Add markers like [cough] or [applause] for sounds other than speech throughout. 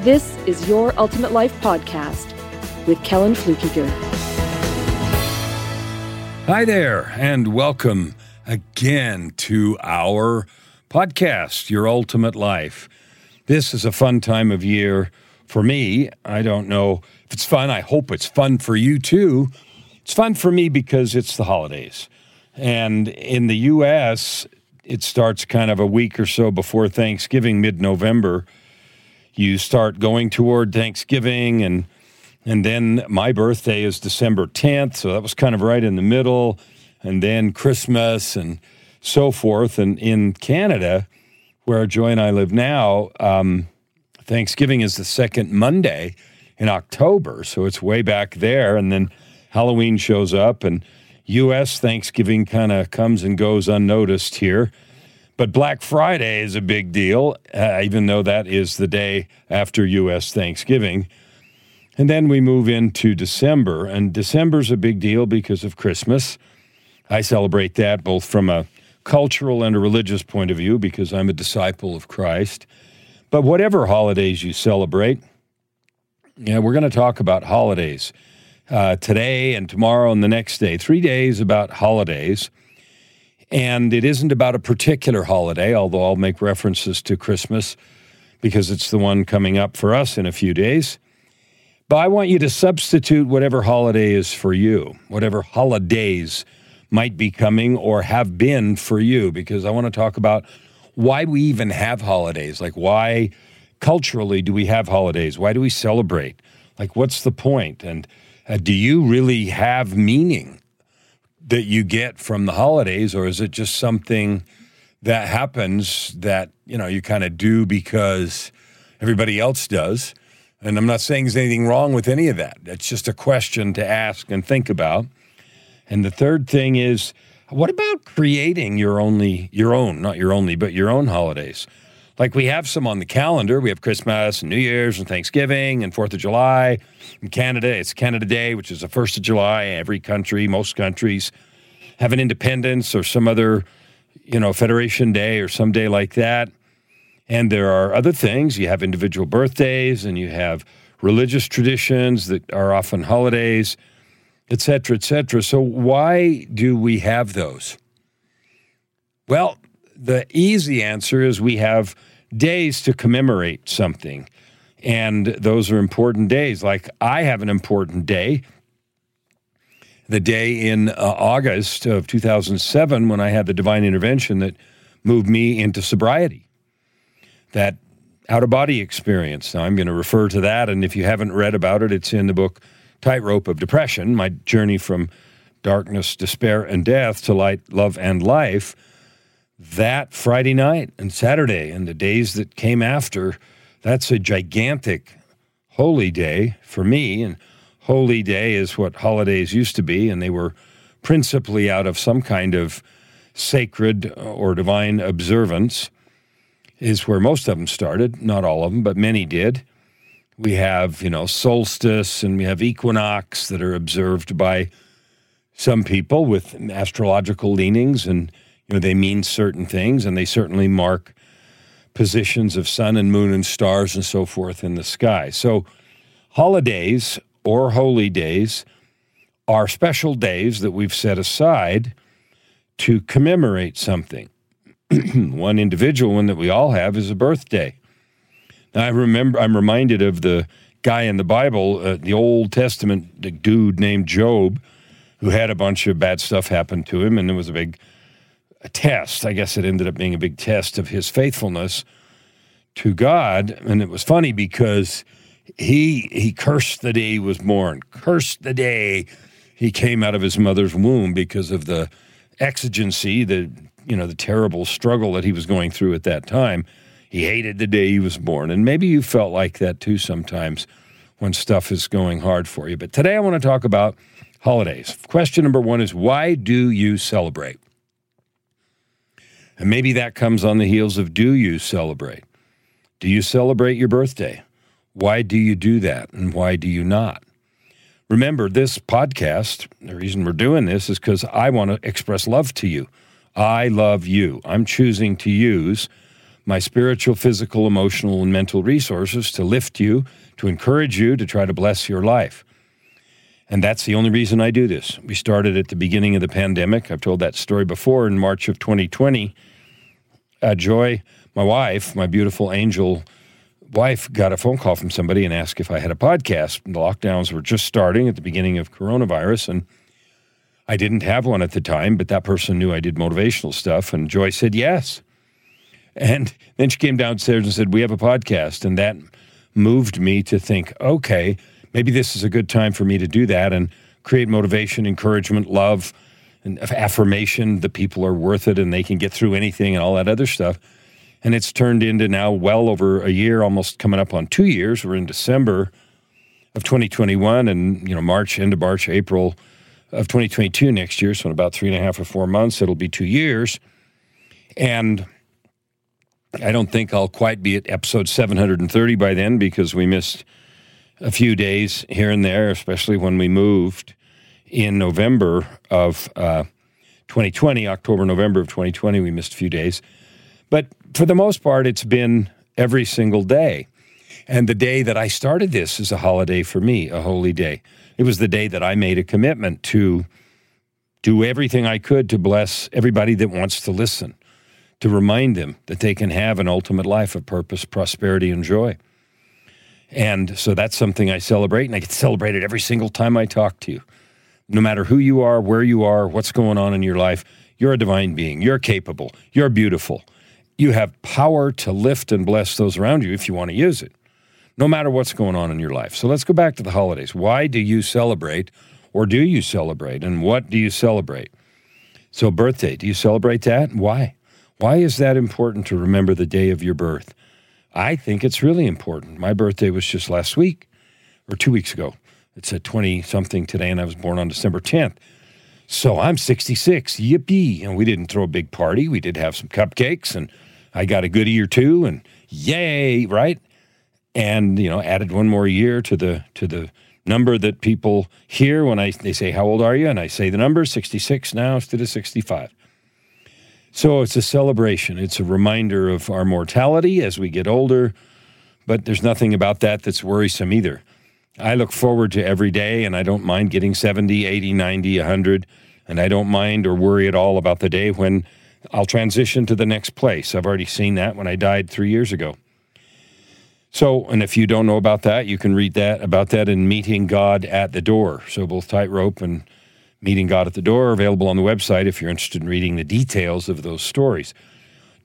this is Your Ultimate Life Podcast with Kellen Fluckiger. Hi there, and welcome again to our podcast, Your Ultimate Life. This is a fun time of year for me. I don't know if it's fun. I hope it's fun for you too. It's fun for me because it's the holidays. And in the U.S., it starts kind of a week or so before Thanksgiving, mid November. You start going toward Thanksgiving and and then my birthday is December 10th, so that was kind of right in the middle. And then Christmas and so forth. And in Canada, where Joy and I live now, um, Thanksgiving is the second Monday in October. So it's way back there. And then Halloween shows up, and U.S. Thanksgiving kind of comes and goes unnoticed here. But Black Friday is a big deal, uh, even though that is the day after U.S. Thanksgiving. And then we move into December, and December's a big deal because of Christmas. I celebrate that both from a cultural and a religious point of view because I'm a disciple of Christ. But whatever holidays you celebrate, yeah, we're going to talk about holidays uh, today and tomorrow and the next day. Three days about holidays. And it isn't about a particular holiday, although I'll make references to Christmas because it's the one coming up for us in a few days. But I want you to substitute whatever holiday is for you, whatever holidays might be coming or have been for you, because I want to talk about why we even have holidays. Like, why culturally do we have holidays? Why do we celebrate? Like, what's the point? And uh, do you really have meaning that you get from the holidays, or is it just something that happens that, you know, you kind of do because everybody else does? And I'm not saying there's anything wrong with any of that. That's just a question to ask and think about. And the third thing is, what about creating your only your own, not your only, but your own holidays? Like we have some on the calendar. We have Christmas and New Year's and Thanksgiving and Fourth of July. In Canada, it's Canada Day, which is the first of July. Every country, most countries, have an independence or some other, you know, Federation Day or some day like that. And there are other things. You have individual birthdays and you have religious traditions that are often holidays, et cetera, et cetera. So, why do we have those? Well, the easy answer is we have days to commemorate something. And those are important days. Like I have an important day. The day in uh, August of 2007 when I had the divine intervention that moved me into sobriety that out of body experience. Now, I'm going to refer to that. And if you haven't read about it, it's in the book Tightrope of Depression My Journey from Darkness, Despair, and Death to Light, Love, and Life. That Friday night and Saturday and the days that came after, that's a gigantic holy day for me. And holy day is what holidays used to be, and they were principally out of some kind of sacred or divine observance is where most of them started. Not all of them, but many did. We have, you know, solstice and we have equinox that are observed by some people with astrological leanings and you know they mean certain things and they certainly mark positions of sun and moon and stars and so forth in the sky. So holidays or holy days are special days that we've set aside to commemorate something. [clears throat] one individual one that we all have is a birthday. Now, I remember, I'm reminded of the guy in the Bible, uh, the Old Testament the dude named Job, who had a bunch of bad stuff happen to him, and there was a big a test. I guess it ended up being a big test of his faithfulness to God, and it was funny because he he cursed the day he was born, cursed the day he came out of his mother's womb because of the exigency, the you know, the terrible struggle that he was going through at that time. He hated the day he was born. And maybe you felt like that too sometimes when stuff is going hard for you. But today I want to talk about holidays. Question number one is why do you celebrate? And maybe that comes on the heels of do you celebrate? Do you celebrate your birthday? Why do you do that and why do you not? Remember, this podcast, the reason we're doing this is because I want to express love to you. I love you. I'm choosing to use my spiritual, physical, emotional, and mental resources to lift you, to encourage you, to try to bless your life. And that's the only reason I do this. We started at the beginning of the pandemic. I've told that story before in March of 2020. Uh, Joy, my wife, my beautiful angel wife, got a phone call from somebody and asked if I had a podcast. The lockdowns were just starting at the beginning of coronavirus. And I didn't have one at the time, but that person knew I did motivational stuff. And Joy said yes. And [laughs] then she came downstairs and said, We have a podcast. And that moved me to think, okay, maybe this is a good time for me to do that and create motivation, encouragement, love, and affirmation that people are worth it and they can get through anything and all that other stuff. And it's turned into now well over a year, almost coming up on two years. We're in December of 2021 and, you know, March, end of March, April of 2022 next year. So in about three and a half or four months, it'll be two years. And I don't think I'll quite be at episode 730 by then because we missed a few days here and there, especially when we moved in November of uh, 2020, October, November of 2020. We missed a few days. But for the most part, it's been every single day. And the day that I started this is a holiday for me, a holy day. It was the day that I made a commitment to do everything I could to bless everybody that wants to listen to remind them that they can have an ultimate life of purpose, prosperity, and joy. And so that's something I celebrate, and I get celebrated every single time I talk to you. No matter who you are, where you are, what's going on in your life, you're a divine being. You're capable. You're beautiful. You have power to lift and bless those around you if you want to use it, no matter what's going on in your life. So let's go back to the holidays. Why do you celebrate, or do you celebrate, and what do you celebrate? So, birthday, do you celebrate that? Why? Why is that important to remember the day of your birth? I think it's really important. My birthday was just last week or two weeks ago. It's at 20 something today, and I was born on December 10th. So I'm 66. Yippee. And we didn't throw a big party. We did have some cupcakes, and I got a goodie or two, and yay, right? And, you know, added one more year to the to the number that people hear when I they say, How old are you? And I say the number 66 now instead of 65. So it's a celebration. It's a reminder of our mortality as we get older, but there's nothing about that that's worrisome either. I look forward to every day and I don't mind getting 70, 80, 90, 100, and I don't mind or worry at all about the day when I'll transition to the next place. I've already seen that when I died 3 years ago. So, and if you don't know about that, you can read that about that in Meeting God at the Door. So both Tightrope and Meeting God at the Door, are available on the website if you're interested in reading the details of those stories.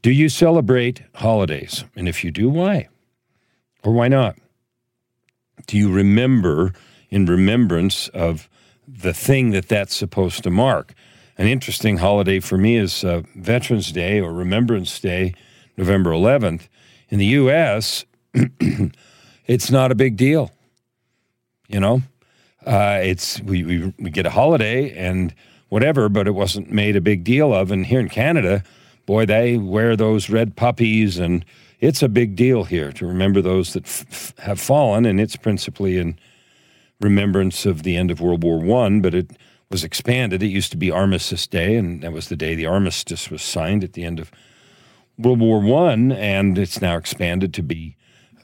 Do you celebrate holidays? And if you do, why? Or why not? Do you remember in remembrance of the thing that that's supposed to mark? An interesting holiday for me is uh, Veterans Day or Remembrance Day, November 11th. In the U.S., [clears throat] it's not a big deal. You know, uh, it's we, we we get a holiday and whatever, but it wasn't made a big deal of. And here in Canada, boy, they wear those red puppies, and it's a big deal here to remember those that f- have fallen, and it's principally in remembrance of the end of World War One, but it was expanded. It used to be Armistice Day, and that was the day the armistice was signed at the end of World War One, and it's now expanded to be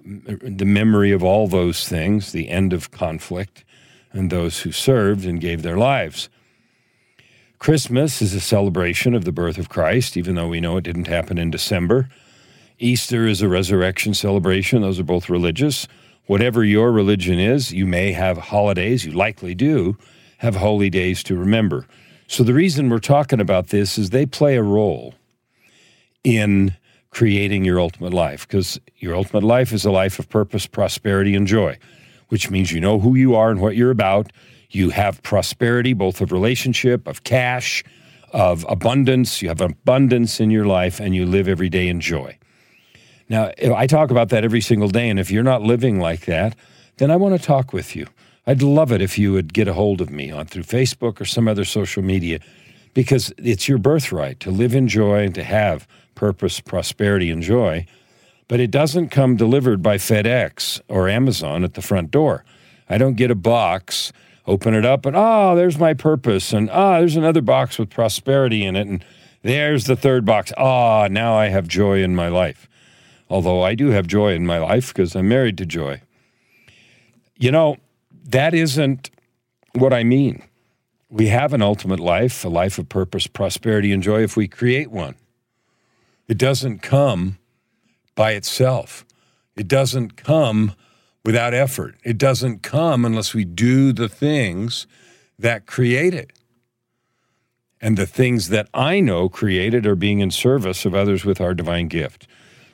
mm, the memory of all those things, the end of conflict and those who served and gave their lives. Christmas is a celebration of the birth of Christ, even though we know it didn't happen in December. Easter is a resurrection celebration. Those are both religious. Whatever your religion is, you may have holidays, you likely do have holy days to remember. So, the reason we're talking about this is they play a role in creating your ultimate life because your ultimate life is a life of purpose, prosperity, and joy which means you know who you are and what you're about. You have prosperity, both of relationship, of cash, of abundance. You have abundance in your life, and you live every day in joy. Now, I talk about that every single day, and if you're not living like that, then I want to talk with you. I'd love it if you would get a hold of me on through Facebook or some other social media because it's your birthright to live in joy and to have purpose, prosperity, and joy. But it doesn't come delivered by FedEx or Amazon at the front door. I don't get a box, open it up, and oh, there's my purpose, and ah, oh, there's another box with prosperity in it, and there's the third box. Ah, oh, now I have joy in my life. Although I do have joy in my life because I'm married to joy. You know, that isn't what I mean. We have an ultimate life, a life of purpose, prosperity, and joy if we create one. It doesn't come by itself. It doesn't come without effort. It doesn't come unless we do the things that create it. And the things that I know created are being in service of others with our divine gift,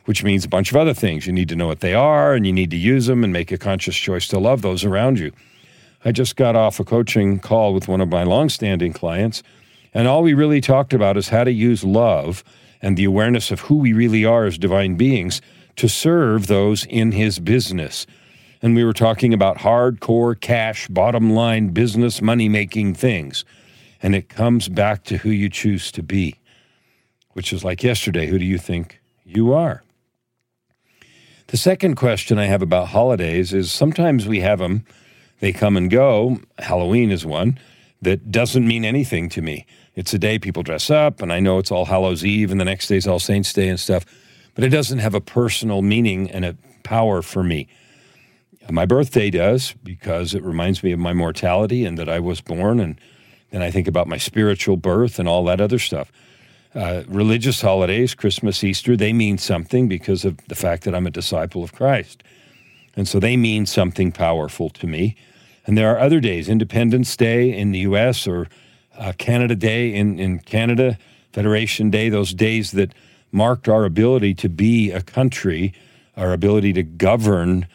which means a bunch of other things. You need to know what they are and you need to use them and make a conscious choice to love those around you. I just got off a coaching call with one of my longstanding clients, and all we really talked about is how to use love and the awareness of who we really are as divine beings to serve those in his business. And we were talking about hardcore cash, bottom line business, money making things. And it comes back to who you choose to be, which is like yesterday who do you think you are? The second question I have about holidays is sometimes we have them they come and go. Halloween is one that doesn't mean anything to me. It's a day people dress up, and I know it's All Hallows Eve, and the next day's All Saints Day and stuff, but it doesn't have a personal meaning and a power for me. My birthday does because it reminds me of my mortality and that I was born, and then I think about my spiritual birth and all that other stuff. Uh, religious holidays, Christmas, Easter, they mean something because of the fact that I'm a disciple of Christ. And so they mean something powerful to me. And there are other days, Independence Day in the US or uh, Canada Day in, in Canada, Federation Day, those days that marked our ability to be a country, our ability to govern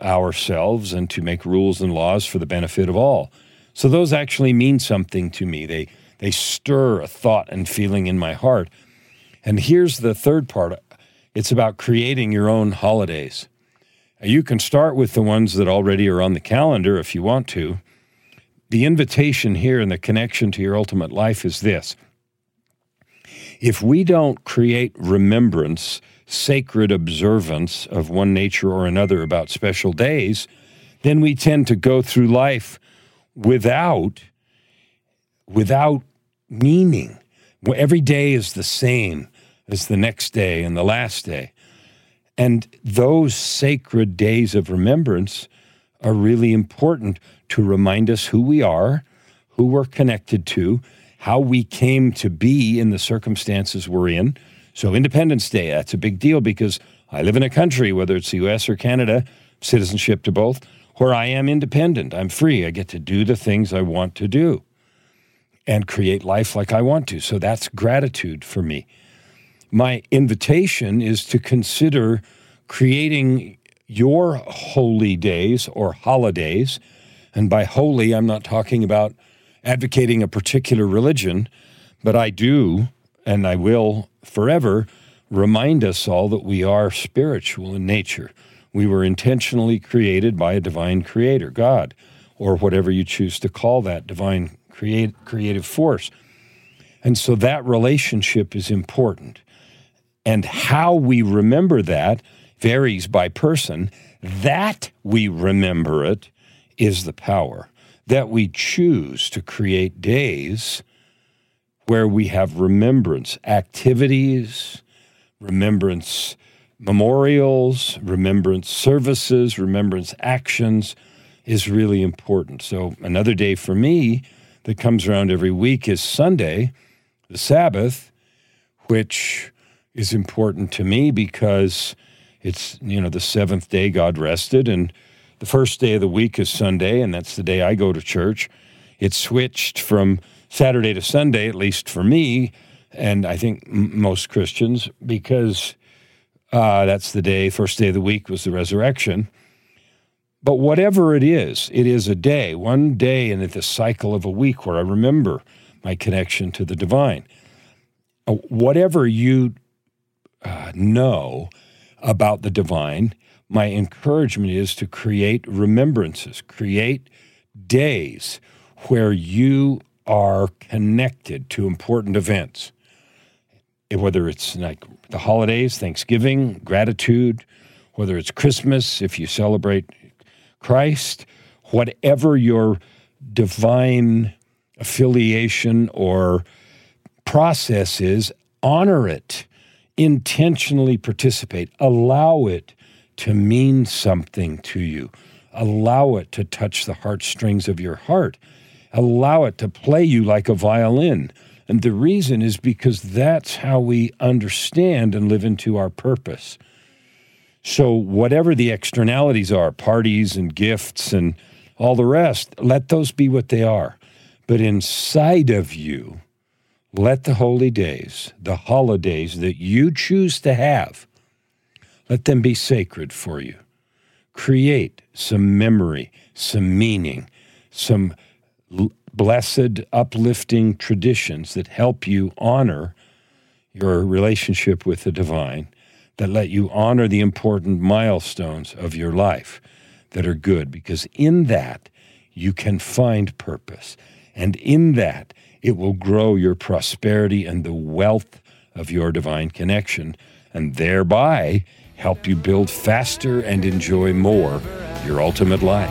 ourselves and to make rules and laws for the benefit of all. So those actually mean something to me. They they stir a thought and feeling in my heart. And here's the third part. It's about creating your own holidays. You can start with the ones that already are on the calendar if you want to. The invitation here and the connection to your ultimate life is this. If we don't create remembrance, sacred observance of one nature or another about special days, then we tend to go through life without without meaning. Every day is the same as the next day and the last day. And those sacred days of remembrance are really important to remind us who we are, who we're connected to, how we came to be in the circumstances we're in. So, Independence Day, that's a big deal because I live in a country, whether it's the US or Canada, citizenship to both, where I am independent. I'm free. I get to do the things I want to do and create life like I want to. So, that's gratitude for me my invitation is to consider creating your holy days or holidays. And by holy, I'm not talking about advocating a particular religion, but I do, and I will forever remind us all that we are spiritual in nature. We were intentionally created by a divine creator, God, or whatever you choose to call that divine create, creative force. And so that relationship is important. And how we remember that varies by person. That we remember it is the power. That we choose to create days where we have remembrance activities, remembrance memorials, remembrance services, remembrance actions is really important. So, another day for me that comes around every week is Sunday, the Sabbath, which is important to me because it's, you know, the seventh day God rested, and the first day of the week is Sunday, and that's the day I go to church. It switched from Saturday to Sunday, at least for me, and I think m- most Christians, because uh, that's the day, first day of the week was the resurrection. But whatever it is, it is a day, one day in the cycle of a week where I remember my connection to the divine. Uh, whatever you uh, know about the divine, my encouragement is to create remembrances, create days where you are connected to important events. Whether it's like the holidays, Thanksgiving, gratitude, whether it's Christmas, if you celebrate Christ, whatever your divine affiliation or process is, honor it, intentionally participate, allow it to mean something to you, allow it to touch the heartstrings of your heart, allow it to play you like a violin. And the reason is because that's how we understand and live into our purpose. So, whatever the externalities are, parties and gifts and all the rest, let those be what they are. But inside of you, let the holy days, the holidays that you choose to have, let them be sacred for you. Create some memory, some meaning, some blessed, uplifting traditions that help you honor your relationship with the divine that let you honor the important milestones of your life that are good, because in that you can find purpose. And in that, it will grow your prosperity and the wealth of your divine connection, and thereby help you build faster and enjoy more your ultimate life.